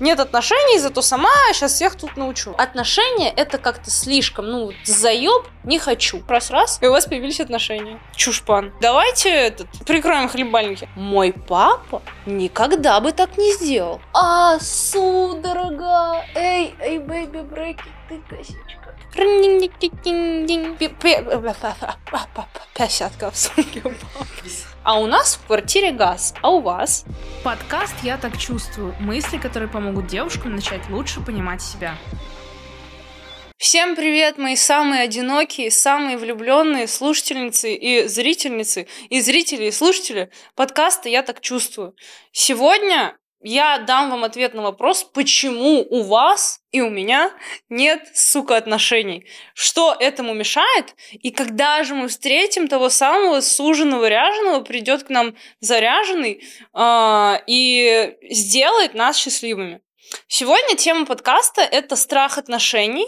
Нет отношений, зато сама сейчас всех тут научу. Отношения это как-то слишком, ну, заеб, не хочу. Раз-раз, и у вас появились отношения. Чушпан. Давайте этот, прикроем хлебальники. Мой папа никогда бы так не сделал. А, судорога. Эй, эй, бэйби, брейки, ты косичка. В сумке упала. А у нас в квартире газ. А у вас? Подкаст «Я так чувствую». Мысли, которые помогут девушкам начать лучше понимать себя. Всем привет, мои самые одинокие, самые влюбленные слушательницы и зрительницы, и зрители, и слушатели подкаста «Я так чувствую». Сегодня я дам вам ответ на вопрос, почему у вас и у меня нет, сука, отношений. Что этому мешает? И когда же мы встретим того самого суженого ряженого, придет к нам заряженный э, и сделает нас счастливыми. Сегодня тема подкаста – это страх отношений,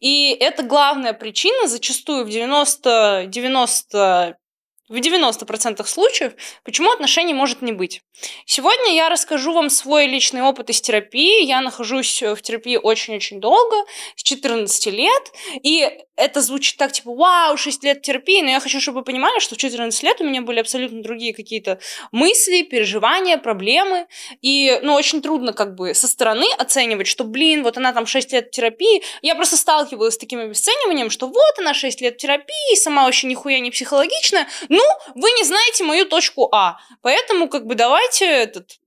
и это главная причина, зачастую в 90, 90 в 90% случаев, почему отношений может не быть. Сегодня я расскажу вам свой личный опыт из терапии. Я нахожусь в терапии очень-очень долго, с 14 лет, и это звучит так, типа, вау, 6 лет терапии, но я хочу, чтобы вы понимали, что в 14 лет у меня были абсолютно другие какие-то мысли, переживания, проблемы, и, ну, очень трудно как бы со стороны оценивать, что, блин, вот она там 6 лет терапии, я просто сталкивалась с таким обесцениванием, что вот она 6 лет терапии, сама вообще нихуя не психологичная, ну, вы не знаете мою точку А. Поэтому, как бы, давайте этот...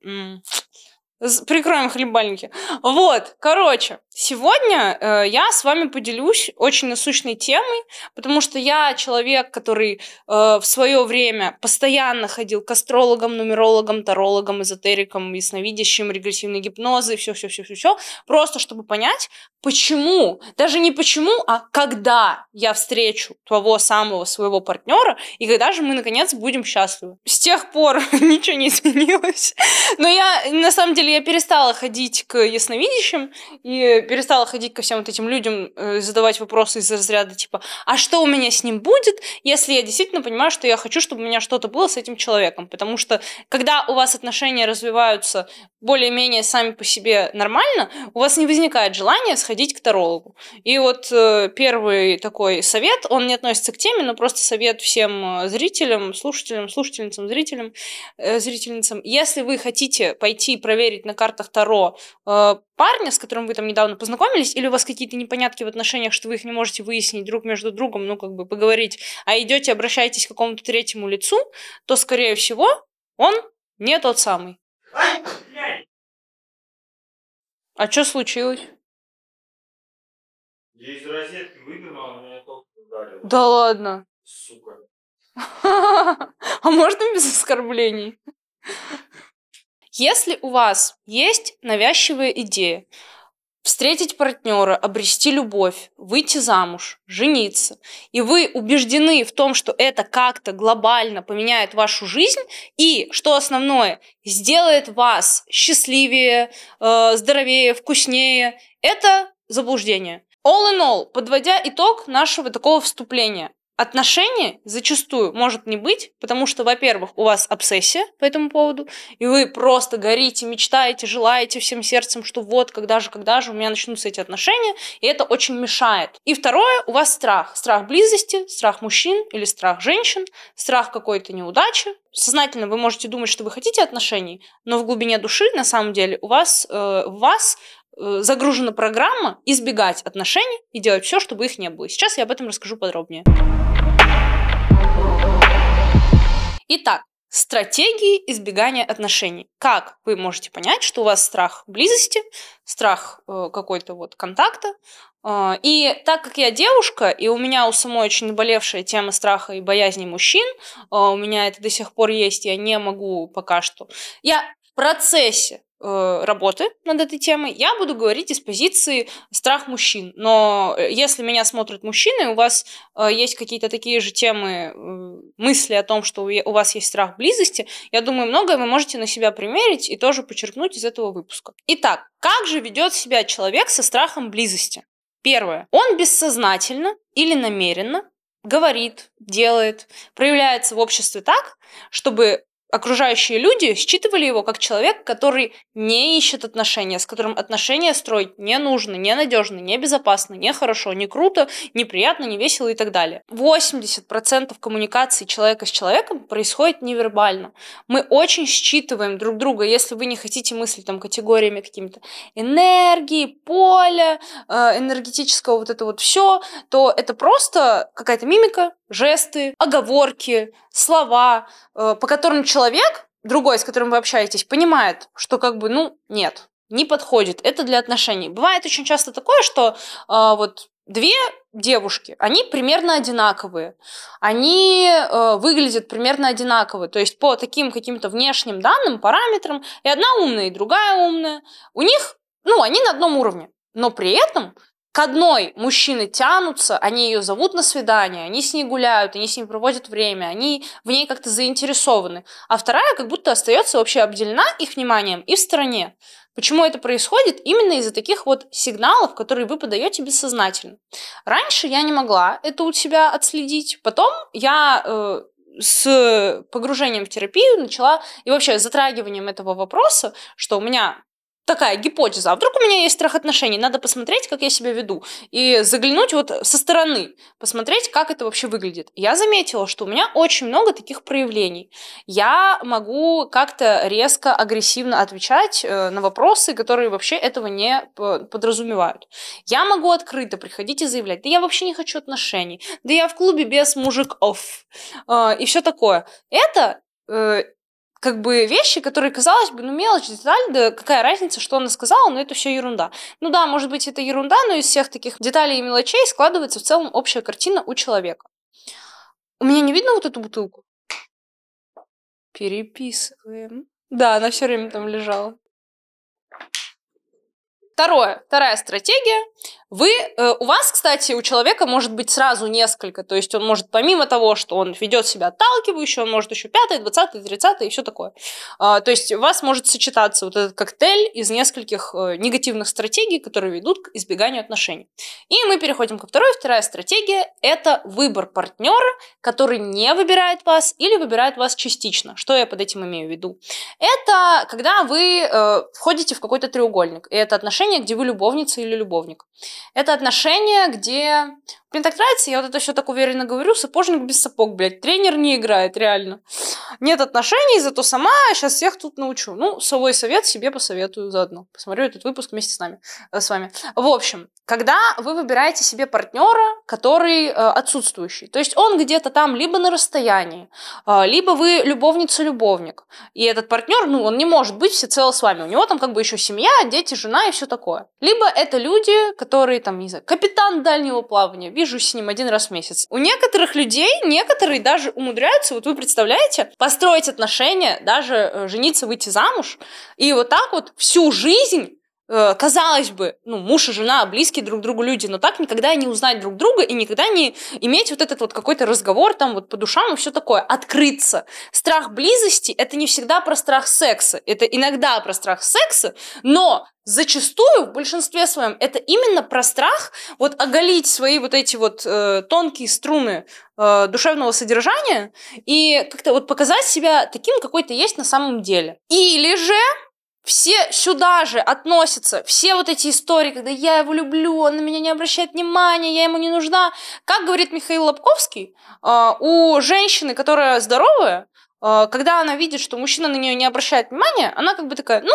Прикроем хлебальники. Вот, короче, сегодня э, я с вами поделюсь очень насущной темой, потому что я человек, который э, в свое время постоянно ходил к астрологам, нумерологам, тарологам, эзотерикам, ясновидящим, регрессивной гипнозы, все-все-все-все, просто чтобы понять, почему, даже не почему, а когда я встречу того самого своего партнера и когда же мы наконец будем счастливы. С тех пор ничего не изменилось, но я на самом деле я перестала ходить к ясновидящим и перестала ходить ко всем вот этим людям, э, задавать вопросы из разряда типа, а что у меня с ним будет, если я действительно понимаю, что я хочу, чтобы у меня что-то было с этим человеком. Потому что когда у вас отношения развиваются более-менее сами по себе нормально, у вас не возникает желания сходить к тарологу. И вот э, первый такой совет, он не относится к теме, но просто совет всем э, зрителям, слушателям, слушательницам, зрителям, зрительницам. Если вы хотите пойти проверить на картах Таро парня, с которым вы там недавно познакомились, или у вас какие-то непонятки в отношениях, что вы их не можете выяснить друг между другом, ну, как бы поговорить, а идете, обращаетесь к какому-то третьему лицу, то, скорее всего, он не тот самый. А что случилось? Я из розетки выдернул, а меня толком ударил. Да ладно. Сука. А можно без оскорблений? Если у вас есть навязчивая идея встретить партнера, обрести любовь, выйти замуж, жениться, и вы убеждены в том, что это как-то глобально поменяет вашу жизнь и, что основное, сделает вас счастливее, э, здоровее, вкуснее, это заблуждение. All in all, подводя итог нашего такого вступления, отношений зачастую может не быть, потому что, во-первых, у вас обсессия по этому поводу, и вы просто горите, мечтаете, желаете всем сердцем, что вот, когда же, когда же у меня начнутся эти отношения, и это очень мешает. И второе, у вас страх. Страх близости, страх мужчин или страх женщин, страх какой-то неудачи. Сознательно вы можете думать, что вы хотите отношений, но в глубине души, на самом деле, у вас, э, в вас Э, загружена программа избегать отношений и делать все, чтобы их не было. Сейчас я об этом расскажу подробнее. Итак, стратегии избегания отношений. Как вы можете понять, что у вас страх близости, страх э, какой-то вот контакта. Э, и так как я девушка, и у меня у самой очень наболевшая тема страха и боязни мужчин, э, у меня это до сих пор есть, я не могу пока что. Я процессе Э, работы над этой темой, я буду говорить из позиции страх мужчин. Но э, если меня смотрят мужчины, у вас э, есть какие-то такие же темы, мысли о том, что у вас есть страх близости, я думаю, многое вы можете на себя примерить и тоже подчеркнуть из этого выпуска. Итак, как же ведет себя человек со страхом близости? Первое. Он бессознательно или намеренно говорит, делает, проявляется в обществе так, чтобы окружающие люди считывали его как человек, который не ищет отношения, с которым отношения строить не нужно, не надежно, не безопасно, не хорошо, не круто, не приятно, не весело и так далее. 80% коммуникации человека с человеком происходит невербально. Мы очень считываем друг друга, если вы не хотите мыслить там категориями какими-то энергии, поля, э, энергетического вот это вот все, то это просто какая-то мимика, жесты, оговорки, слова, э, по которым человек, другой, с которым вы общаетесь, понимает, что как бы, ну, нет, не подходит, это для отношений. Бывает очень часто такое, что э, вот две девушки, они примерно одинаковые, они э, выглядят примерно одинаково, то есть по таким каким-то внешним данным, параметрам, и одна умная, и другая умная, у них, ну, они на одном уровне, но при этом к одной мужчины тянутся, они ее зовут на свидание, они с ней гуляют, они с ней проводят время, они в ней как-то заинтересованы. А вторая как будто остается вообще обделена их вниманием и в стороне. Почему это происходит? Именно из-за таких вот сигналов, которые вы подаете бессознательно. Раньше я не могла это у себя отследить. Потом я э, с погружением в терапию начала и вообще затрагиванием этого вопроса, что у меня такая гипотеза, а вдруг у меня есть страх отношений, надо посмотреть, как я себя веду, и заглянуть вот со стороны, посмотреть, как это вообще выглядит. Я заметила, что у меня очень много таких проявлений. Я могу как-то резко, агрессивно отвечать э, на вопросы, которые вообще этого не подразумевают. Я могу открыто приходить и заявлять, да я вообще не хочу отношений, да я в клубе без мужиков, э, и все такое. Это э, как бы вещи, которые, казалось бы, ну, мелочь, деталь, да какая разница, что она сказала, но это все ерунда. Ну да, может быть, это ерунда, но из всех таких деталей и мелочей складывается в целом общая картина у человека. У меня не видно вот эту бутылку? Переписываем. Да, она все время там лежала. Второе, вторая стратегия. Вы, э, у вас, кстати, у человека может быть сразу несколько, то есть он может помимо того, что он ведет себя отталкивающе, он может еще пятое, двадцатое, тридцатое и все такое. А, то есть у вас может сочетаться вот этот коктейль из нескольких э, негативных стратегий, которые ведут к избеганию отношений. И мы переходим ко второй. Вторая стратегия – это выбор партнера, который не выбирает вас или выбирает вас частично. Что я под этим имею в виду? Это когда вы э, входите в какой-то треугольник, и это отношения, где вы любовница или любовник. Это отношения, где... Мне так нравится, я вот это все так уверенно говорю, сапожник без сапог, блядь. Тренер не играет, реально. Нет отношений, зато сама сейчас всех тут научу. Ну, свой совет себе посоветую заодно. Посмотрю этот выпуск вместе с нами, э, с вами. В общем, когда вы выбираете себе партнера, который э, отсутствующий, то есть он где-то там либо на расстоянии, э, либо вы любовница-любовник, и этот партнер, ну, он не может быть всецело с вами, у него там как бы еще семья, дети, жена и все такое. Либо это люди, которые там, не знаю, капитан дальнего плавания, вижу с ним один раз в месяц. У некоторых людей, некоторые даже умудряются, вот вы представляете, построить отношения, даже э, жениться, выйти замуж, и вот так вот всю жизнь казалось бы, ну, муж и жена, близкие друг другу люди, но так никогда не узнать друг друга и никогда не иметь вот этот вот какой-то разговор там вот по душам и все такое, открыться. Страх близости – это не всегда про страх секса, это иногда про страх секса, но зачастую в большинстве своем это именно про страх вот оголить свои вот эти вот э, тонкие струны э, душевного содержания и как-то вот показать себя таким, какой ты есть на самом деле. Или же все сюда же относятся, все вот эти истории, когда я его люблю, он на меня не обращает внимания, я ему не нужна. Как говорит Михаил Лобковский, а, у женщины, которая здоровая, а, когда она видит, что мужчина на нее не обращает внимания, она как бы такая, ну,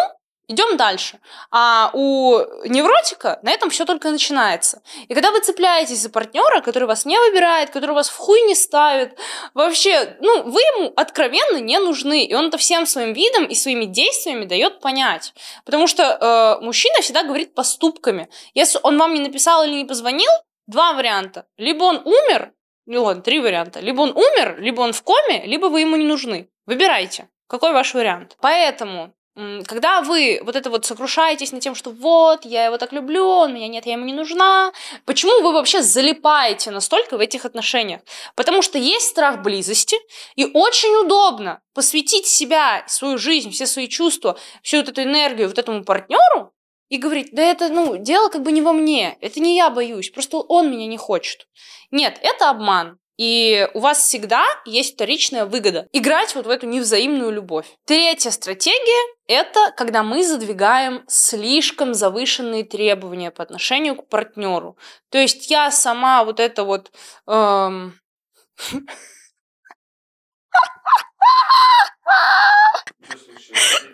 Идем дальше. А у невротика на этом все только начинается. И когда вы цепляетесь за партнера, который вас не выбирает, который вас в хуй не ставит, вообще, ну, вы ему откровенно не нужны. И он это всем своим видом и своими действиями дает понять. Потому что э, мужчина всегда говорит поступками. Если он вам не написал или не позвонил, два варианта. Либо он умер, ну ладно, три варианта. Либо он умер, либо он в коме, либо вы ему не нужны. Выбирайте. Какой ваш вариант? Поэтому когда вы вот это вот сокрушаетесь над тем, что вот, я его так люблю, он меня нет, я ему не нужна, почему вы вообще залипаете настолько в этих отношениях? Потому что есть страх близости, и очень удобно посвятить себя, свою жизнь, все свои чувства, всю вот эту энергию вот этому партнеру и говорить, да это, ну, дело как бы не во мне, это не я боюсь, просто он меня не хочет. Нет, это обман. И у вас всегда есть вторичная выгода. Играть вот в эту невзаимную любовь. Третья стратегия – это когда мы задвигаем слишком завышенные требования по отношению к партнеру. То есть я сама вот это вот... Эм...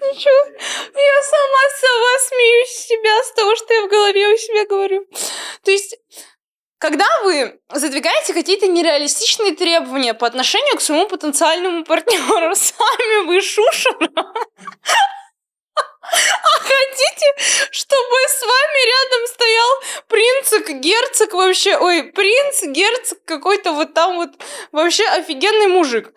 Ничего, я сама сама смеюсь себя, с того, что я в голове у себя говорю. То есть когда вы задвигаете какие-то нереалистичные требования по отношению к своему потенциальному партнеру, сами вы шушера, а хотите, чтобы с вами рядом стоял принц, герцог вообще, ой, принц, герцог какой-то вот там вот вообще офигенный мужик.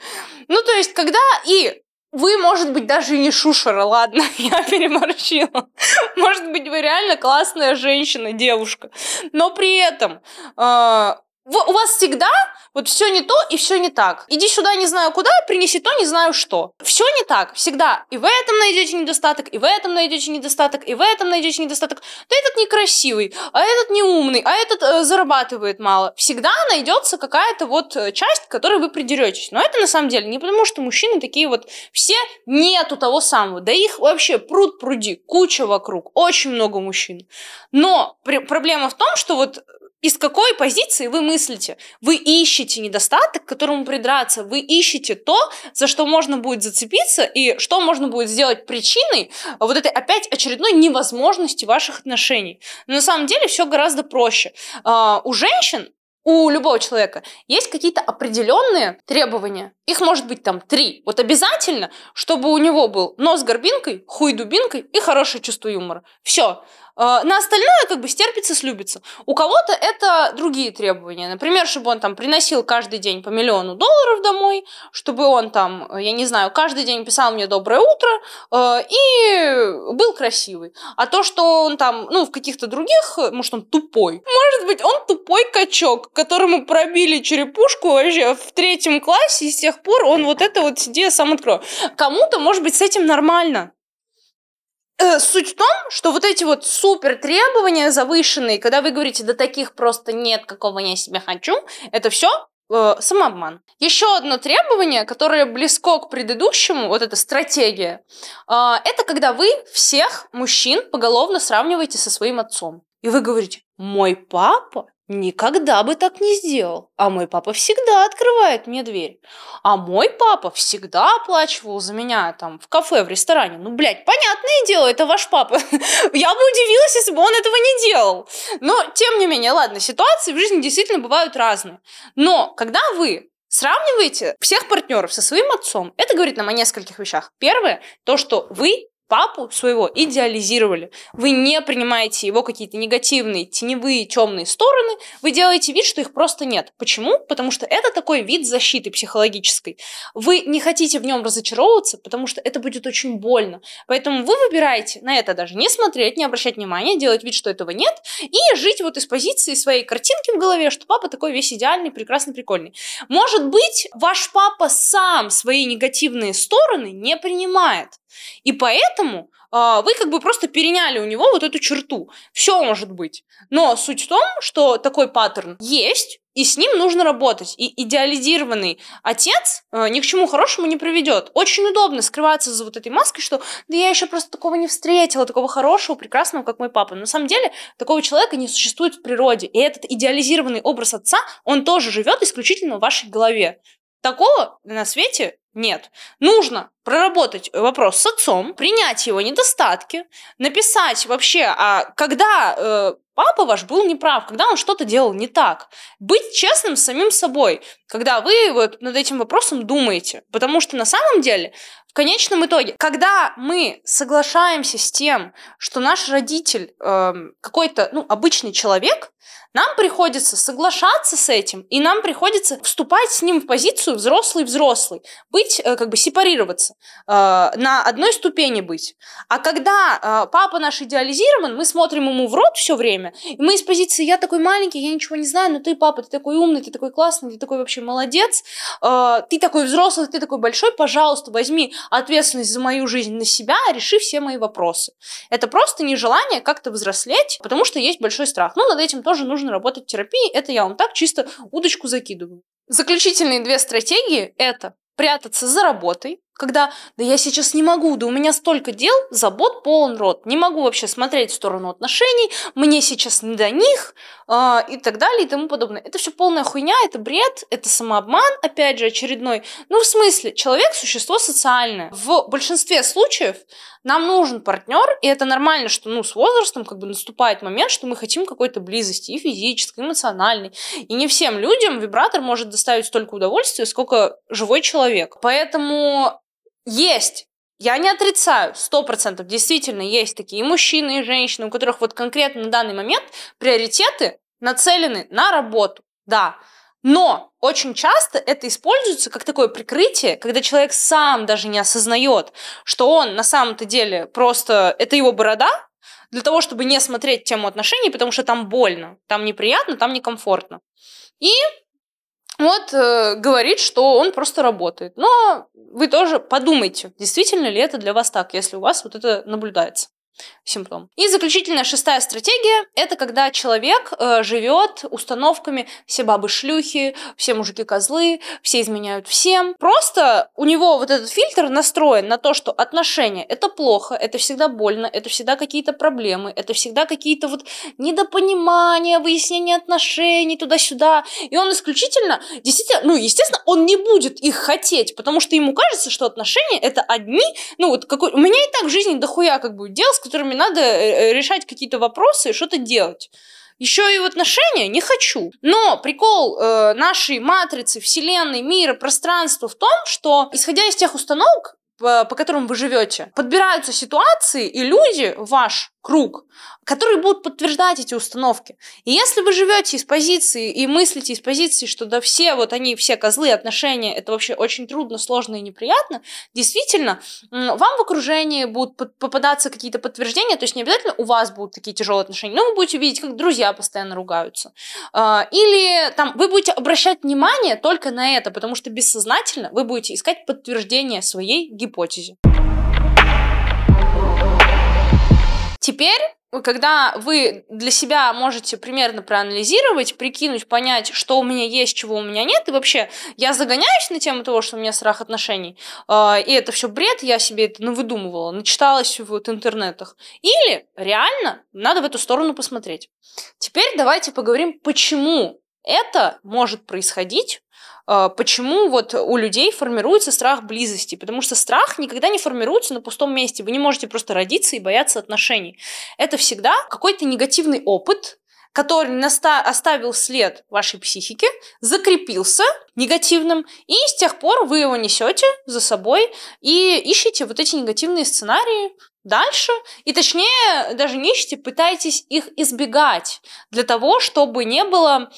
Ну, то есть, когда и вы, может быть, даже и не шушера, ладно, я переборщила. Может быть, вы реально классная женщина, девушка. Но при этом э, у вас всегда вот все не то и все не так. Иди сюда, не знаю куда, принеси то, не знаю что. Все не так, всегда. И в этом найдете недостаток, и в этом найдете недостаток, и в этом найдете недостаток. Да этот некрасивый, а этот не умный, а этот э, зарабатывает мало. Всегда найдется какая-то вот э, часть, к которой вы придеретесь. Но это на самом деле не потому, что мужчины такие вот все нету того самого. Да их вообще пруд пруди, куча вокруг, очень много мужчин. Но проблема в том, что вот из какой позиции вы мыслите? Вы ищете недостаток, к которому придраться, вы ищете то, за что можно будет зацепиться и что можно будет сделать причиной вот этой опять очередной невозможности ваших отношений. Но на самом деле все гораздо проще. Uh, у женщин у любого человека есть какие-то определенные требования. Их может быть там три. Вот обязательно, чтобы у него был нос горбинкой, хуй дубинкой и хорошее чувство юмора. Все. А, на остальное как бы стерпится, слюбится. У кого-то это другие требования. Например, чтобы он там приносил каждый день по миллиону долларов домой, чтобы он там, я не знаю, каждый день писал мне доброе утро э, и был красивый. А то, что он там, ну, в каких-то других, может, он тупой. Может быть, он тупой качок, которому пробили черепушку вообще в третьем классе, и с тех пор он вот это вот сиди, сам открою. Кому-то, может быть, с этим нормально. Э, суть в том, что вот эти вот супер требования завышенные, когда вы говорите, да таких просто нет, какого я себе хочу, это все э, самообман. Еще одно требование, которое близко к предыдущему, вот эта стратегия, э, это когда вы всех мужчин поголовно сравниваете со своим отцом. И вы говорите, мой папа никогда бы так не сделал. А мой папа всегда открывает мне дверь. А мой папа всегда оплачивал за меня там в кафе, в ресторане. Ну, блядь, понятное дело, это ваш папа. Я бы удивилась, если бы он этого не делал. Но, тем не менее, ладно, ситуации в жизни действительно бывают разные. Но, когда вы сравниваете всех партнеров со своим отцом, это говорит нам о нескольких вещах. Первое, то, что вы папу своего идеализировали. Вы не принимаете его какие-то негативные, теневые, темные стороны, вы делаете вид, что их просто нет. Почему? Потому что это такой вид защиты психологической. Вы не хотите в нем разочаровываться, потому что это будет очень больно. Поэтому вы выбираете на это даже не смотреть, не обращать внимания, делать вид, что этого нет, и жить вот из позиции своей картинки в голове, что папа такой весь идеальный, прекрасный, прикольный. Может быть, ваш папа сам свои негативные стороны не принимает. И поэтому э, вы как бы просто переняли у него вот эту черту. Все может быть. Но суть в том, что такой паттерн есть, и с ним нужно работать. И идеализированный отец э, ни к чему хорошему не приведет. Очень удобно скрываться за вот этой маской, что да я еще просто такого не встретила, такого хорошего, прекрасного, как мой папа. Но на самом деле такого человека не существует в природе. И этот идеализированный образ отца, он тоже живет исключительно в вашей голове. Такого на свете нет. Нужно проработать вопрос с отцом, принять его недостатки, написать вообще, а когда э, папа ваш был неправ, когда он что-то делал не так. Быть честным с самим собой, когда вы вот над этим вопросом думаете. Потому что на самом деле, в конечном итоге, когда мы соглашаемся с тем, что наш родитель э, какой-то ну, обычный человек, нам приходится соглашаться с этим, и нам приходится вступать с ним в позицию взрослый-взрослый, быть, э, как бы сепарироваться, э, на одной ступени быть. А когда э, папа наш идеализирован, мы смотрим ему в рот все время, и мы из позиции «я такой маленький, я ничего не знаю, но ты, папа, ты такой умный, ты такой классный, ты такой вообще молодец, ты такой взрослый, ты такой большой, пожалуйста, возьми ответственность за мою жизнь на себя, реши все мои вопросы». Это просто нежелание как-то взрослеть, потому что есть большой страх. Ну, над этим тоже нужно работать в терапии, это я вам так чисто удочку закидываю. Заключительные две стратегии – это прятаться за работой, когда да я сейчас не могу, да у меня столько дел, забот полон рот, не могу вообще смотреть в сторону отношений, мне сейчас не до них э, и так далее и тому подобное. Это все полная хуйня, это бред, это самообман, опять же, очередной. Ну, в смысле, человек – существо социальное. В большинстве случаев нам нужен партнер, и это нормально, что ну, с возрастом как бы наступает момент, что мы хотим какой-то близости и физической, и эмоциональной. И не всем людям вибратор может доставить столько удовольствия, сколько живой человек. Поэтому есть я не отрицаю, сто процентов действительно есть такие мужчины, и женщины, у которых вот конкретно на данный момент приоритеты нацелены на работу, да. Но очень часто это используется как такое прикрытие, когда человек сам даже не осознает, что он на самом-то деле просто это его борода, для того, чтобы не смотреть тему отношений, потому что там больно, там неприятно, там некомфортно. И вот э, говорит, что он просто работает. Но вы тоже подумайте, действительно ли это для вас так, если у вас вот это наблюдается симптом. И заключительная шестая стратегия – это когда человек э, живет установками «все бабы шлюхи», «все мужики козлы», «все изменяют всем». Просто у него вот этот фильтр настроен на то, что отношения – это плохо, это всегда больно, это всегда какие-то проблемы, это всегда какие-то вот недопонимания, выяснения отношений туда-сюда. И он исключительно, действительно, ну, естественно, он не будет их хотеть, потому что ему кажется, что отношения – это одни, ну, вот какой... У меня и так в жизни дохуя как бы дел, с которыми надо э, э, решать какие-то вопросы и что-то делать. Еще и в отношения не хочу. Но прикол э, нашей матрицы, вселенной, мира, пространства в том, что, исходя из тех установок, по, по которым вы живете, подбираются ситуации и люди ваш круг, которые будут подтверждать эти установки. И если вы живете из позиции и мыслите из позиции, что да все вот они, все козлы отношения, это вообще очень трудно, сложно и неприятно, действительно, вам в окружении будут попадаться какие-то подтверждения, то есть не обязательно у вас будут такие тяжелые отношения, но вы будете видеть, как друзья постоянно ругаются. А, или там вы будете обращать внимание только на это, потому что бессознательно вы будете искать подтверждение своей гипотезе. Теперь когда вы для себя можете примерно проанализировать, прикинуть, понять, что у меня есть, чего у меня нет, и вообще я загоняюсь на тему того, что у меня страх отношений, э, и это все бред, я себе это навыдумывала, начиталась в вот интернетах. Или реально надо в эту сторону посмотреть. Теперь давайте поговорим, почему это может происходить а, почему вот у людей формируется страх близости. Потому что страх никогда не формируется на пустом месте. Вы не можете просто родиться и бояться отношений. Это всегда какой-то негативный опыт, который наста- оставил след вашей психике, закрепился негативным, и с тех пор вы его несете за собой и ищете вот эти негативные сценарии дальше, и точнее, даже не ищите, пытайтесь их избегать для того, чтобы не было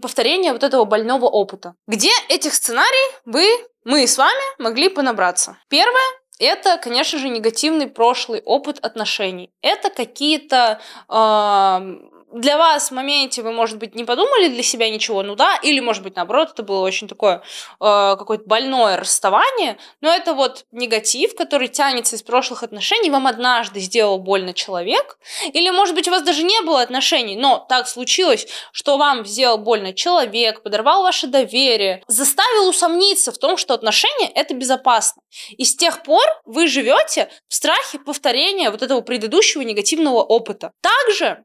повторения вот этого больного опыта. Где этих сценариев вы, мы с вами могли понабраться? Первое это, конечно же, негативный прошлый опыт отношений. Это какие-то э, для вас в моменте вы, может быть, не подумали для себя ничего, ну да, или, может быть, наоборот, это было очень такое э, какое-то больное расставание, но это вот негатив, который тянется из прошлых отношений, вам однажды сделал больно человек, или, может быть, у вас даже не было отношений, но так случилось, что вам сделал больно человек, подорвал ваше доверие, заставил усомниться в том, что отношения – это безопасно. И с тех пор вы живете в страхе повторения вот этого предыдущего негативного опыта. Также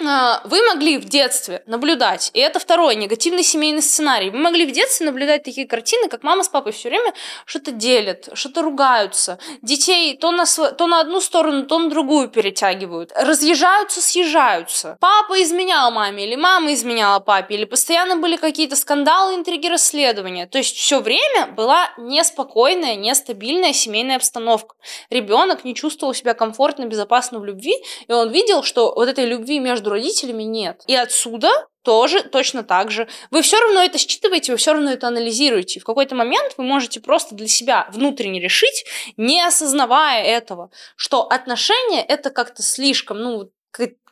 вы могли в детстве наблюдать, и это второй негативный семейный сценарий, вы могли в детстве наблюдать такие картины, как мама с папой все время что-то делят, что-то ругаются, детей то на, то на одну сторону, то на другую перетягивают, разъезжаются, съезжаются. Папа изменял маме, или мама изменяла папе, или постоянно были какие-то скандалы, интриги, расследования. То есть все время была неспокойная, нестабильная семейная обстановка. Ребенок не чувствовал себя комфортно, безопасно в любви, и он видел, что вот этой любви между между родителями нет. И отсюда тоже точно так же. Вы все равно это считываете, вы все равно это анализируете. В какой-то момент вы можете просто для себя внутренне решить, не осознавая этого, что отношения это как-то слишком, ну,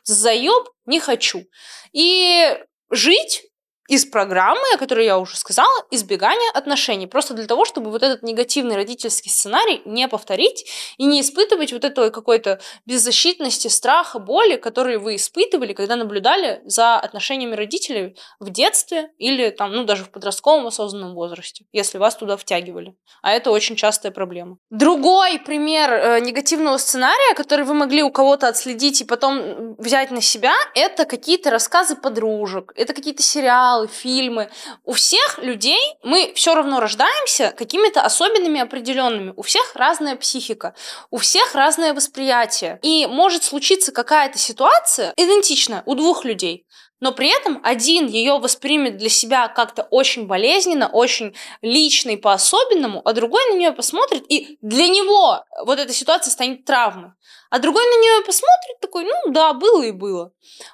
заеб, не хочу. И жить из программы, о которой я уже сказала, избегание отношений. Просто для того, чтобы вот этот негативный родительский сценарий не повторить и не испытывать вот этой какой-то беззащитности, страха, боли, которые вы испытывали, когда наблюдали за отношениями родителей в детстве или там, ну, даже в подростковом осознанном возрасте, если вас туда втягивали. А это очень частая проблема. Другой пример э, негативного сценария, который вы могли у кого-то отследить и потом взять на себя, это какие-то рассказы подружек, это какие-то сериалы, сериалы, фильмы. У всех людей мы все равно рождаемся какими-то особенными определенными. У всех разная психика, у всех разное восприятие. И может случиться какая-то ситуация идентичная у двух людей. Но при этом один ее воспримет для себя как-то очень болезненно, очень лично и по-особенному, а другой на нее посмотрит, и для него вот эта ситуация станет травмой. А другой на нее посмотрит такой, ну да, было и было.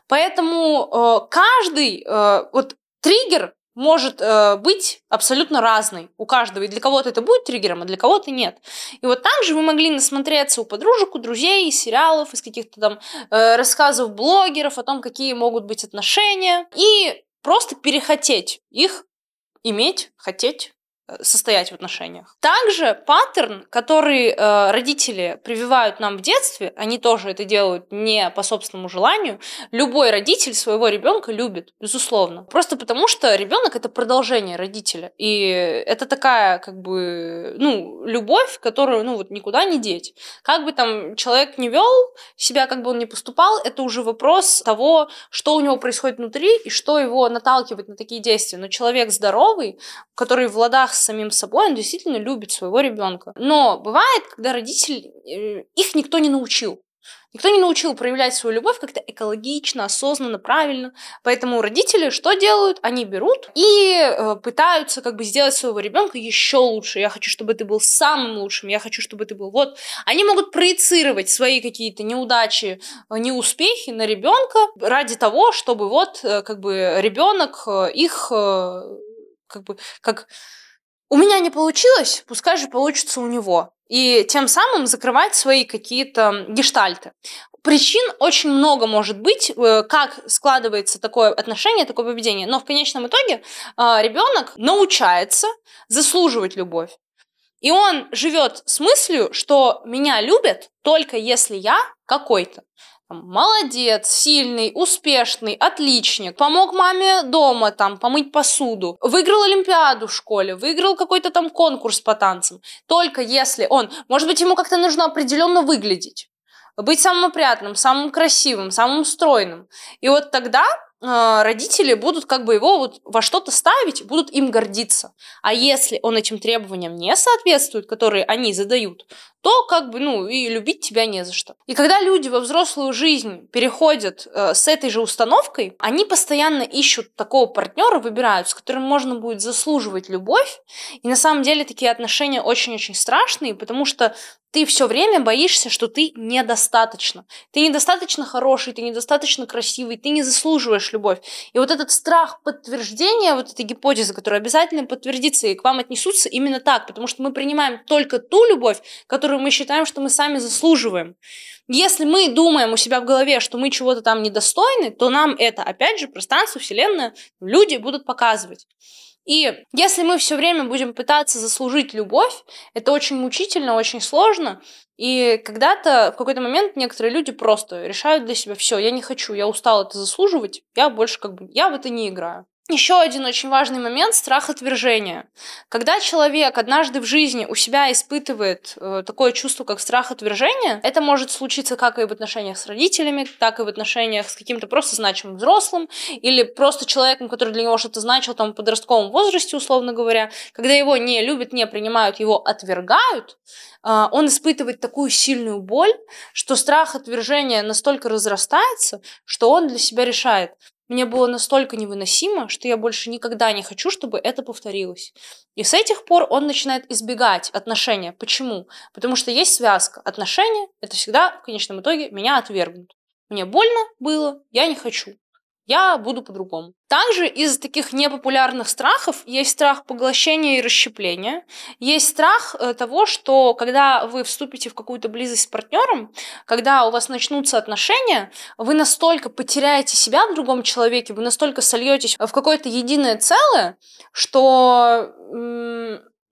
Поэтому э, каждый, э, вот триггер может э, быть абсолютно разный у каждого. И для кого-то это будет триггером, а для кого-то нет. И вот также вы могли насмотреться у подружек, у друзей, из сериалов, из каких-то там э, рассказов блогеров о том, какие могут быть отношения. И просто перехотеть их иметь, хотеть, состоять в отношениях. Также паттерн, который э, родители прививают нам в детстве, они тоже это делают не по собственному желанию. Любой родитель своего ребенка любит, безусловно. Просто потому, что ребенок это продолжение родителя. И это такая, как бы, ну, любовь, которую, ну, вот никуда не деть. Как бы там человек не вел себя, как бы он ни поступал, это уже вопрос того, что у него происходит внутри и что его наталкивает на такие действия. Но человек здоровый, который в ладах с самим собой, он действительно любит своего ребенка. Но бывает, когда родители, э, их никто не научил. Никто не научил проявлять свою любовь как-то экологично, осознанно, правильно. Поэтому родители что делают? Они берут и э, пытаются как бы сделать своего ребенка еще лучше. Я хочу, чтобы ты был самым лучшим. Я хочу, чтобы ты был вот. Они могут проецировать свои какие-то неудачи, э, неуспехи на ребенка ради того, чтобы вот как бы ребенок их как бы как у меня не получилось, пускай же получится у него. И тем самым закрывать свои какие-то гештальты. Причин очень много может быть, э, как складывается такое отношение, такое поведение. Но в конечном итоге а, ребенок научается заслуживать любовь. И он живет с мыслью, что меня любят только если я какой-то молодец, сильный, успешный, отличник, помог маме дома там помыть посуду, выиграл Олимпиаду в школе, выиграл какой-то там конкурс по танцам. Только если он, может быть, ему как-то нужно определенно выглядеть, быть самым опрятным, самым красивым, самым стройным. И вот тогда родители будут как бы его вот во что-то ставить, будут им гордиться. А если он этим требованиям не соответствует, которые они задают, то как бы, ну, и любить тебя не за что. И когда люди во взрослую жизнь переходят э, с этой же установкой, они постоянно ищут такого партнера, выбирают, с которым можно будет заслуживать любовь. И на самом деле такие отношения очень-очень страшные, потому что ты все время боишься, что ты недостаточно. Ты недостаточно хороший, ты недостаточно красивый, ты не заслуживаешь любовь. И вот этот страх подтверждения вот этой гипотезы, которая обязательно подтвердится и к вам отнесутся именно так, потому что мы принимаем только ту любовь, которую мы считаем, что мы сами заслуживаем. Если мы думаем у себя в голове, что мы чего-то там недостойны, то нам это, опять же, пространство, вселенная, люди будут показывать. И если мы все время будем пытаться заслужить любовь, это очень мучительно, очень сложно. И когда-то, в какой-то момент, некоторые люди просто решают для себя, все, я не хочу, я устал это заслуживать, я больше как бы, я в это не играю. Еще один очень важный момент – страх отвержения. Когда человек однажды в жизни у себя испытывает э, такое чувство, как страх отвержения, это может случиться как и в отношениях с родителями, так и в отношениях с каким-то просто значимым взрослым или просто человеком, который для него что-то значил там в подростковом возрасте, условно говоря. Когда его не любят, не принимают, его отвергают, э, он испытывает такую сильную боль, что страх отвержения настолько разрастается, что он для себя решает – мне было настолько невыносимо, что я больше никогда не хочу, чтобы это повторилось. И с этих пор он начинает избегать отношения. Почему? Потому что есть связка. Отношения – это всегда, в конечном итоге, меня отвергнут. Мне больно было, я не хочу. Я буду по-другому. Также из таких непопулярных страхов есть страх поглощения и расщепления. Есть страх э, того, что когда вы вступите в какую-то близость с партнером, когда у вас начнутся отношения, вы настолько потеряете себя в другом человеке, вы настолько сольетесь в какое-то единое целое, что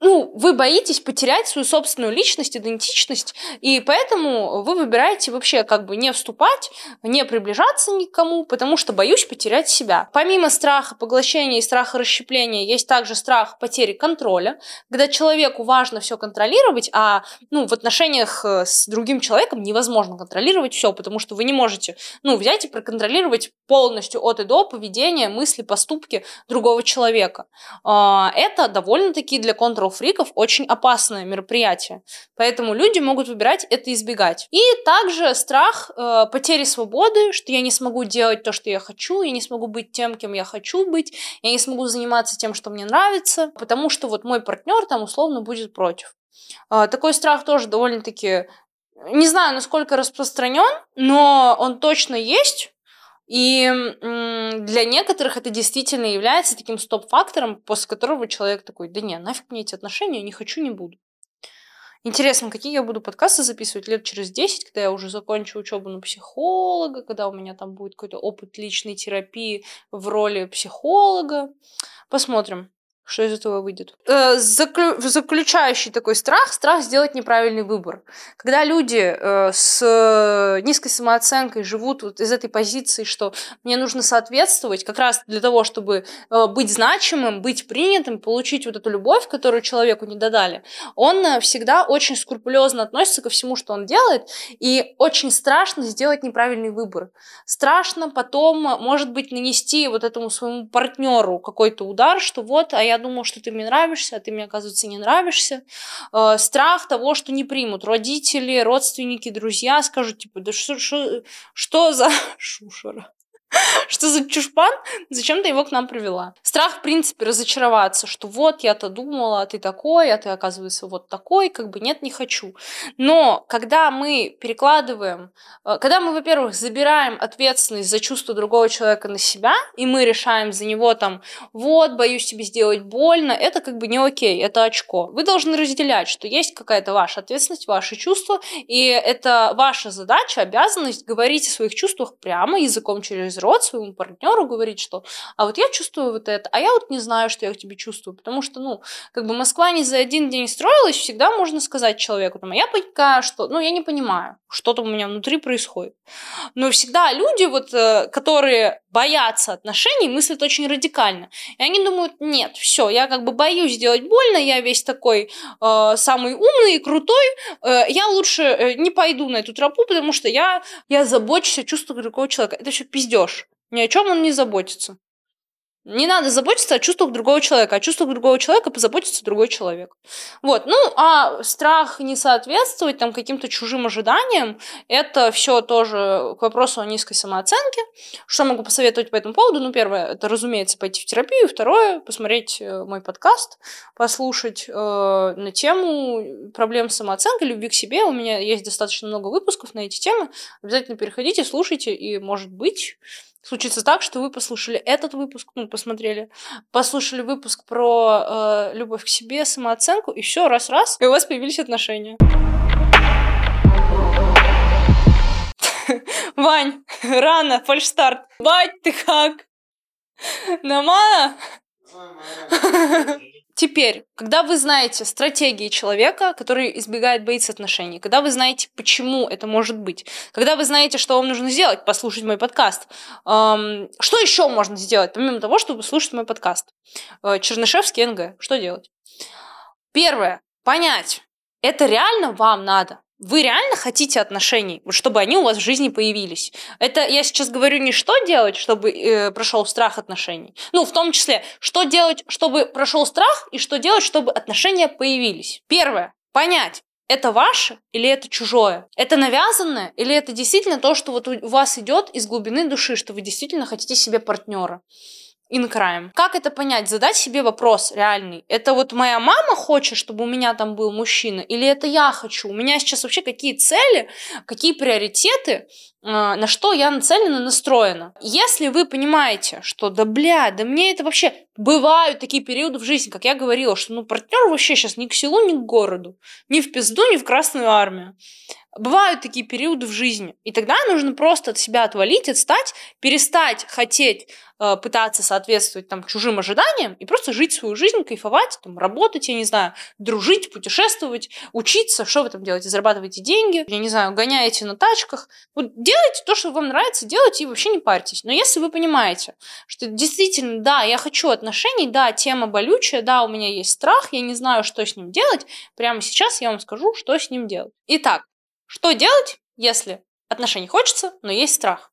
ну, вы боитесь потерять свою собственную личность, идентичность, и поэтому вы выбираете вообще как бы не вступать, не приближаться никому, потому что боюсь потерять себя. Помимо страха поглощения и страха расщепления, есть также страх потери контроля, когда человеку важно все контролировать, а ну, в отношениях э, с другим человеком невозможно контролировать все, потому что вы не можете ну, взять и проконтролировать полностью от и до поведение, мысли, поступки другого человека. А, это довольно-таки для контрол фриков очень опасное мероприятие. Поэтому люди могут выбирать это избегать. И также страх э, потери свободы, что я не смогу делать то, что я хочу, я не смогу быть тем, кем я хочу быть, я не смогу заниматься тем, что мне нравится, потому что вот мой партнер там условно будет против. Э, такой страх тоже довольно-таки не знаю, насколько распространен, но он точно есть. И для некоторых это действительно является таким стоп-фактором, после которого человек такой, да не, нафиг мне эти отношения, не хочу, не буду. Интересно, какие я буду подкасты записывать лет через 10, когда я уже закончу учебу на психолога, когда у меня там будет какой-то опыт личной терапии в роли психолога. Посмотрим что из этого выйдет. Э, заклю... Заключающий такой страх, страх сделать неправильный выбор. Когда люди э, с низкой самооценкой живут вот из этой позиции, что мне нужно соответствовать как раз для того, чтобы э, быть значимым, быть принятым, получить вот эту любовь, которую человеку не додали, он э, всегда очень скрупулезно относится ко всему, что он делает, и очень страшно сделать неправильный выбор. Страшно потом, может быть, нанести вот этому своему партнеру какой-то удар, что вот, а я думал, что ты мне нравишься, а ты мне, оказывается, не нравишься. Э, страх того, что не примут. Родители, родственники, друзья скажут, типа, да что, что за шушера? Что за чушпан? Зачем ты его к нам привела? Страх, в принципе, разочароваться, что вот, я-то думала, а ты такой, а ты, оказывается, вот такой, как бы нет, не хочу. Но когда мы перекладываем, э, когда мы, во-первых, забираем ответственность за чувство другого человека на себя, и мы решаем за него там, вот, боюсь тебе сделать больно, это как бы не окей, это очко. Вы должны разделять, что есть какая-то ваша ответственность, ваши чувства, и это ваша задача, обязанность говорить о своих чувствах прямо, языком через рот своему партнеру говорить, что а вот я чувствую вот это, а я вот не знаю, что я к тебе чувствую, потому что, ну, как бы Москва не за один день строилась, всегда можно сказать человеку, там, а я пока что, ну, я не понимаю, что там у меня внутри происходит. Но всегда люди, вот, э, которые боятся отношений, мыслят очень радикально. И они думают, нет, все, я как бы боюсь сделать больно, я весь такой э, самый умный и крутой, э, я лучше э, не пойду на эту тропу, потому что я, я забочусь о чувствах другого человека. Это все пиздеж. Ни о чем он не заботится. Не надо заботиться о чувствах другого человека. О чувствах другого человека позаботится другой человек. Вот. Ну, а страх не соответствовать там каким-то чужим ожиданиям, это все тоже к вопросу о низкой самооценке. Что могу посоветовать по этому поводу? Ну, первое, это, разумеется, пойти в терапию. Второе, посмотреть э, мой подкаст, послушать э, на тему проблем с самооценкой, любви к себе. У меня есть достаточно много выпусков на эти темы. Обязательно переходите, слушайте, и, может быть, случится так, что вы послушали этот выпуск, ну, посмотрели, послушали выпуск про э, любовь к себе, самооценку, и все, раз-раз, и у вас появились отношения. Вань, рано, фальшстарт. Бать, ты как? Нормально? Теперь, когда вы знаете стратегии человека, который избегает, боится отношений, когда вы знаете, почему это может быть, когда вы знаете, что вам нужно сделать, послушать мой подкаст, эм, что еще можно сделать, помимо того, чтобы слушать мой подкаст? Э, Чернышевский НГ. Что делать? Первое. Понять, это реально вам надо. Вы реально хотите отношений, чтобы они у вас в жизни появились? Это я сейчас говорю не что делать, чтобы э, прошел страх отношений. Ну, в том числе, что делать, чтобы прошел страх, и что делать, чтобы отношения появились. Первое. Понять, это ваше или это чужое? Это навязанное или это действительно то, что вот у вас идет из глубины души, что вы действительно хотите себе партнера? In crime. Как это понять? Задать себе вопрос реальный. Это вот моя мама хочет, чтобы у меня там был мужчина, или это я хочу? У меня сейчас вообще какие цели, какие приоритеты, а, на что я нацелена, настроена. Если вы понимаете, что да бля, да мне это вообще... Бывают такие периоды в жизни, как я говорила, что ну партнер вообще сейчас ни к селу, ни к городу, ни в пизду, ни в Красную Армию. Бывают такие периоды в жизни. И тогда нужно просто от себя отвалить, отстать, перестать хотеть э, пытаться соответствовать там чужим ожиданиям и просто жить свою жизнь, кайфовать, там, работать, я не знаю, дружить, путешествовать, учиться. Что вы там делаете? Зарабатываете деньги, я не знаю, гоняете на тачках. Вот делайте то, что вам нравится, делайте и вообще не парьтесь. Но если вы понимаете, что действительно, да, я хочу отношений, да, тема болючая, да, у меня есть страх, я не знаю, что с ним делать, прямо сейчас я вам скажу, что с ним делать. Итак, что делать, если отношений хочется, но есть страх?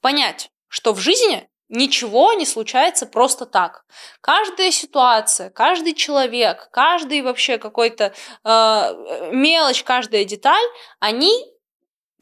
Понять, что в жизни ничего не случается просто так. Каждая ситуация, каждый человек, каждый вообще какой-то э, мелочь, каждая деталь, они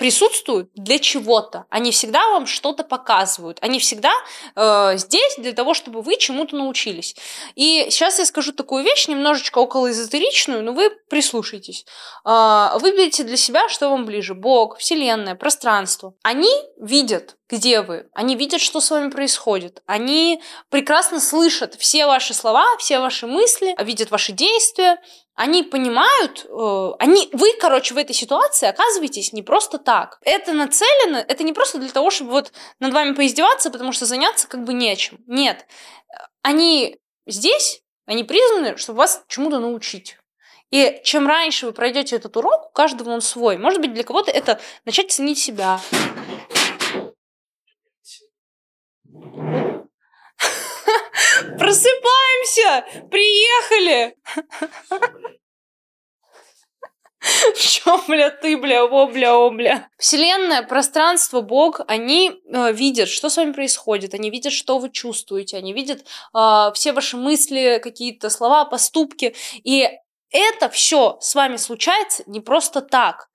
присутствуют для чего-то. Они всегда вам что-то показывают. Они всегда э, здесь для того, чтобы вы чему-то научились. И сейчас я скажу такую вещь, немножечко около эзотеричную, но вы прислушайтесь. Э, выберите для себя, что вам ближе. Бог, Вселенная, пространство. Они видят где вы. Они видят, что с вами происходит. Они прекрасно слышат все ваши слова, все ваши мысли, видят ваши действия. Они понимают, э, они, вы, короче, в этой ситуации оказываетесь не просто так. Это нацелено, это не просто для того, чтобы вот над вами поиздеваться, потому что заняться как бы нечем. Нет. Они здесь, они признаны, чтобы вас чему-то научить. И чем раньше вы пройдете этот урок, у каждого он свой. Может быть, для кого-то это начать ценить себя, Просыпаемся! Приехали! Чё, бля, ты, бля, о, бля, о, бля. Вселенная, пространство, Бог, они э, видят, что с вами происходит, они видят, что вы чувствуете, они видят э, все ваши мысли, какие-то слова, поступки. И это все с вами случается не просто так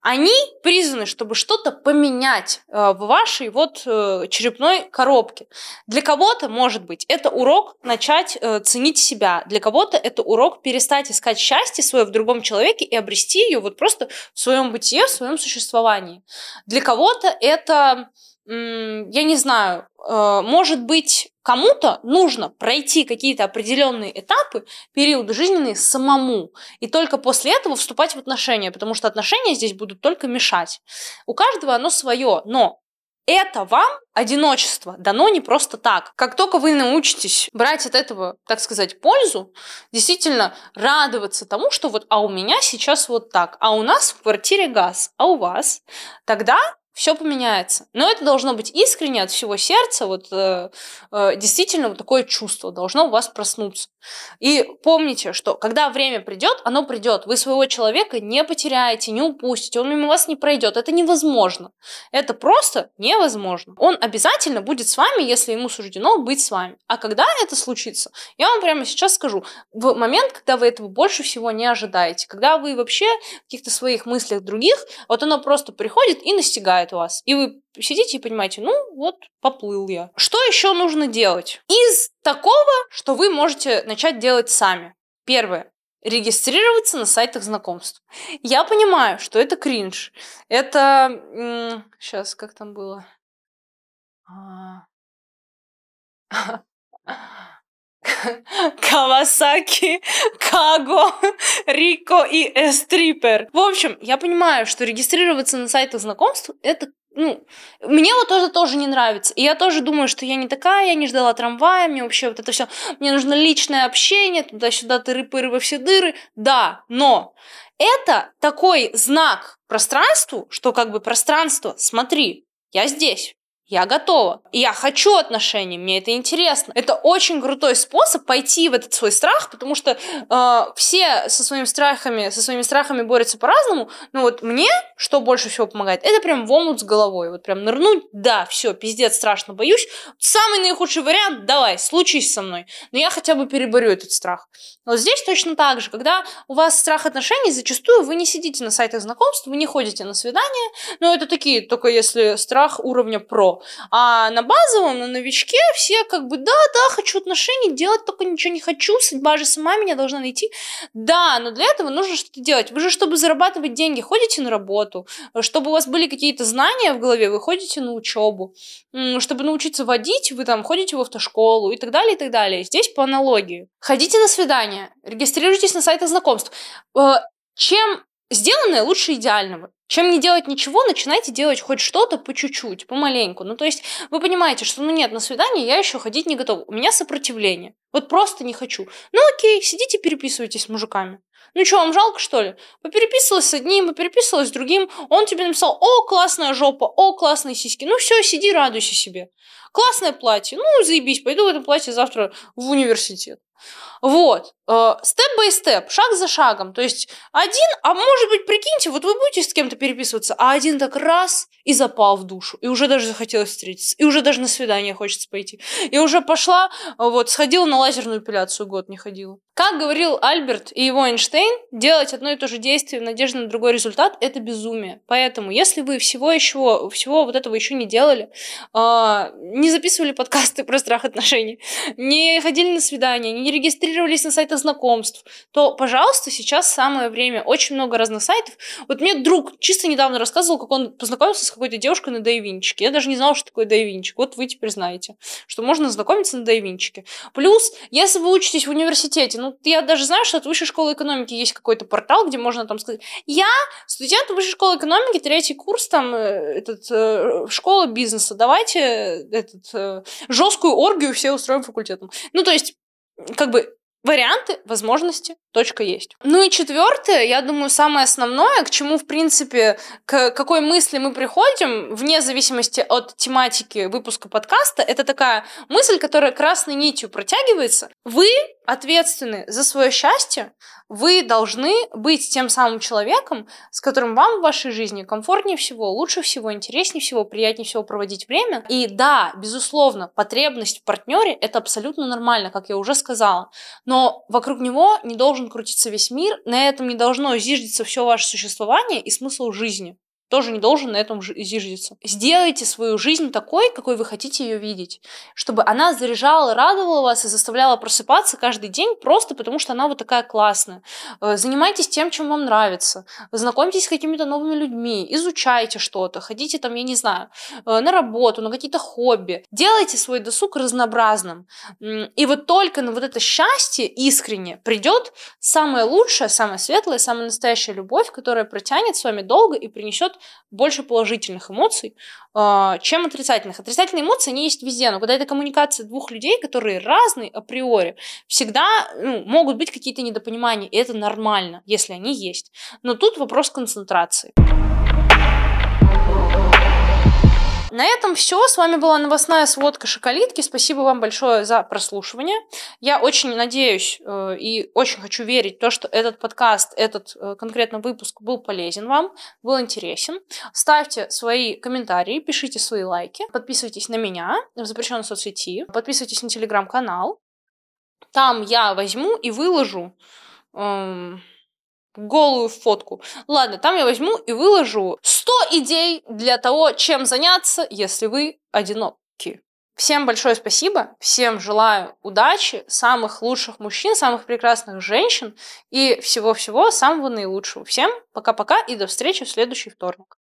они призваны, чтобы что-то поменять э, в вашей вот э, черепной коробке. Для кого-то, может быть, это урок начать э, ценить себя. Для кого-то это урок перестать искать счастье свое в другом человеке и обрести ее вот просто в своем бытие, в своем существовании. Для кого-то это я не знаю, может быть, кому-то нужно пройти какие-то определенные этапы, периоды жизненные самому, и только после этого вступать в отношения, потому что отношения здесь будут только мешать. У каждого оно свое, но это вам одиночество дано не просто так. Как только вы научитесь брать от этого, так сказать, пользу, действительно радоваться тому, что вот, а у меня сейчас вот так, а у нас в квартире газ, а у вас, тогда все поменяется. Но это должно быть искренне от всего сердца, вот э, э, действительно вот такое чувство должно у вас проснуться. И помните, что когда время придет, оно придет. Вы своего человека не потеряете, не упустите, он мимо вас не пройдет. Это невозможно. Это просто невозможно. Он обязательно будет с вами, если ему суждено быть с вами. А когда это случится, я вам прямо сейчас скажу. В момент, когда вы этого больше всего не ожидаете, когда вы вообще в каких-то своих мыслях других, вот оно просто приходит и настигает вас. И вы сидите и понимаете, ну вот, поплыл я. Что еще нужно делать? Из такого, что вы можете начать делать сами. Первое регистрироваться на сайтах знакомств. Я понимаю, что это кринж. Это... Сейчас, как там было? Кавасаки, Каго, Рико и Эстрипер. В общем, я понимаю, что регистрироваться на сайтах знакомств это ну, мне вот это тоже не нравится. И я тоже думаю, что я не такая, я не ждала трамвая, мне вообще вот это все, мне нужно личное общение, туда-сюда тыры-пыры во все дыры. Да, но это такой знак пространству, что как бы пространство, смотри, я здесь, я готова. Я хочу отношений, мне это интересно. Это очень крутой способ пойти в этот свой страх, потому что э, все со своими страхами, со своими страхами борются по-разному. Но вот мне, что больше всего помогает, это прям в омут с головой. Вот прям нырнуть, да, все, пиздец, страшно, боюсь. Самый наихудший вариант, давай, случись со мной. Но я хотя бы переборю этот страх. Но здесь точно так же, когда у вас страх отношений, зачастую вы не сидите на сайтах знакомств, вы не ходите на свидания, но это такие, только если страх уровня про. А на базовом, на новичке все как бы, да, да, хочу отношений, делать только ничего не хочу, судьба же сама меня должна найти. Да, но для этого нужно что-то делать. Вы же, чтобы зарабатывать деньги, ходите на работу, чтобы у вас были какие-то знания в голове, вы ходите на учебу, чтобы научиться водить, вы там ходите в автошколу и так далее, и так далее. Здесь по аналогии. Ходите на свидания, регистрируйтесь на сайтах знакомств. Э, чем сделанное лучше идеального. Чем не делать ничего, начинайте делать хоть что-то по чуть-чуть, помаленьку. Ну, то есть вы понимаете, что, ну, нет, на свидание я еще ходить не готова. У меня сопротивление. Вот просто не хочу. Ну, окей, сидите, переписывайтесь с мужиками. Ну что, вам жалко, что ли? Попереписывалась с одним, попереписывалась с другим. Он тебе написал, о, классная жопа, о, классные сиськи. Ну все, сиди, радуйся себе. Классное платье. Ну, заебись, пойду в этом платье завтра в университет. Вот. Step by step, шаг за шагом. То есть один, а может быть, прикиньте, вот вы будете с кем-то переписываться, а один так раз и запал в душу, и уже даже захотелось встретиться, и уже даже на свидание хочется пойти. И уже пошла, вот, сходила на лазерную эпиляцию, год не ходила. Как говорил Альберт и его Эйнштейн, делать одно и то же действие в надежде на другой результат – это безумие. Поэтому, если вы всего еще, всего вот этого еще не делали, э, не записывали подкасты про страх отношений, не ходили на свидания, не регистрировались на сайтах знакомств, то, пожалуйста, сейчас самое время. Очень много разных сайтов. Вот мне друг чисто недавно рассказывал, как он познакомился с какой-то девушкой на Дайвинчике. Я даже не знала, что такое Дайвинчик. Вот вы теперь знаете, что можно знакомиться на Дайвинчике. Плюс, если вы учитесь в университете, ну, я даже знаю, что от высшей школы экономики есть какой-то портал, где можно там сказать, я студент высшей школы экономики, третий курс, там, э, этот, э, школа бизнеса, давайте этот, э, жесткую оргию все устроим факультетом. Ну, то есть, как бы Варианты, возможности, точка есть. Ну и четвертое, я думаю, самое основное, к чему, в принципе, к какой мысли мы приходим, вне зависимости от тематики выпуска подкаста, это такая мысль, которая красной нитью протягивается. Вы ответственны за свое счастье, вы должны быть тем самым человеком, с которым вам в вашей жизни комфортнее всего, лучше всего, интереснее всего, приятнее всего проводить время. И да, безусловно, потребность в партнере это абсолютно нормально, как я уже сказала. Но вокруг него не должен крутиться весь мир, на этом не должно зиждиться все ваше существование и смысл жизни тоже не должен на этом зиждиться. Сделайте свою жизнь такой, какой вы хотите ее видеть, чтобы она заряжала, радовала вас и заставляла просыпаться каждый день просто потому, что она вот такая классная. Э, занимайтесь тем, чем вам нравится, знакомьтесь с какими-то новыми людьми, изучайте что-то, ходите там, я не знаю, э, на работу, на какие-то хобби. Делайте свой досуг разнообразным. И вот только на вот это счастье искренне придет самое лучшее, самое светлое, самая настоящая любовь, которая протянет с вами долго и принесет больше положительных эмоций, а, чем отрицательных. Отрицательные эмоции, они есть везде, но когда это коммуникация двух людей, которые разные априори, всегда ну, могут быть какие-то недопонимания, и это нормально, если они есть. Но тут вопрос концентрации. На этом все. С вами была новостная сводка Шоколитки. Спасибо вам большое за прослушивание. Я очень надеюсь э, и очень хочу верить в то, что этот подкаст, этот э, конкретно выпуск был полезен вам, был интересен. Ставьте свои комментарии, пишите свои лайки, подписывайтесь на меня в запрещенной соцсети, подписывайтесь на телеграм-канал. Там я возьму и выложу эм, голую фотку. Ладно, там я возьму и выложу 100 идей для того, чем заняться, если вы одиноки. Всем большое спасибо, всем желаю удачи, самых лучших мужчин, самых прекрасных женщин и всего-всего самого наилучшего. Всем пока-пока и до встречи в следующий вторник.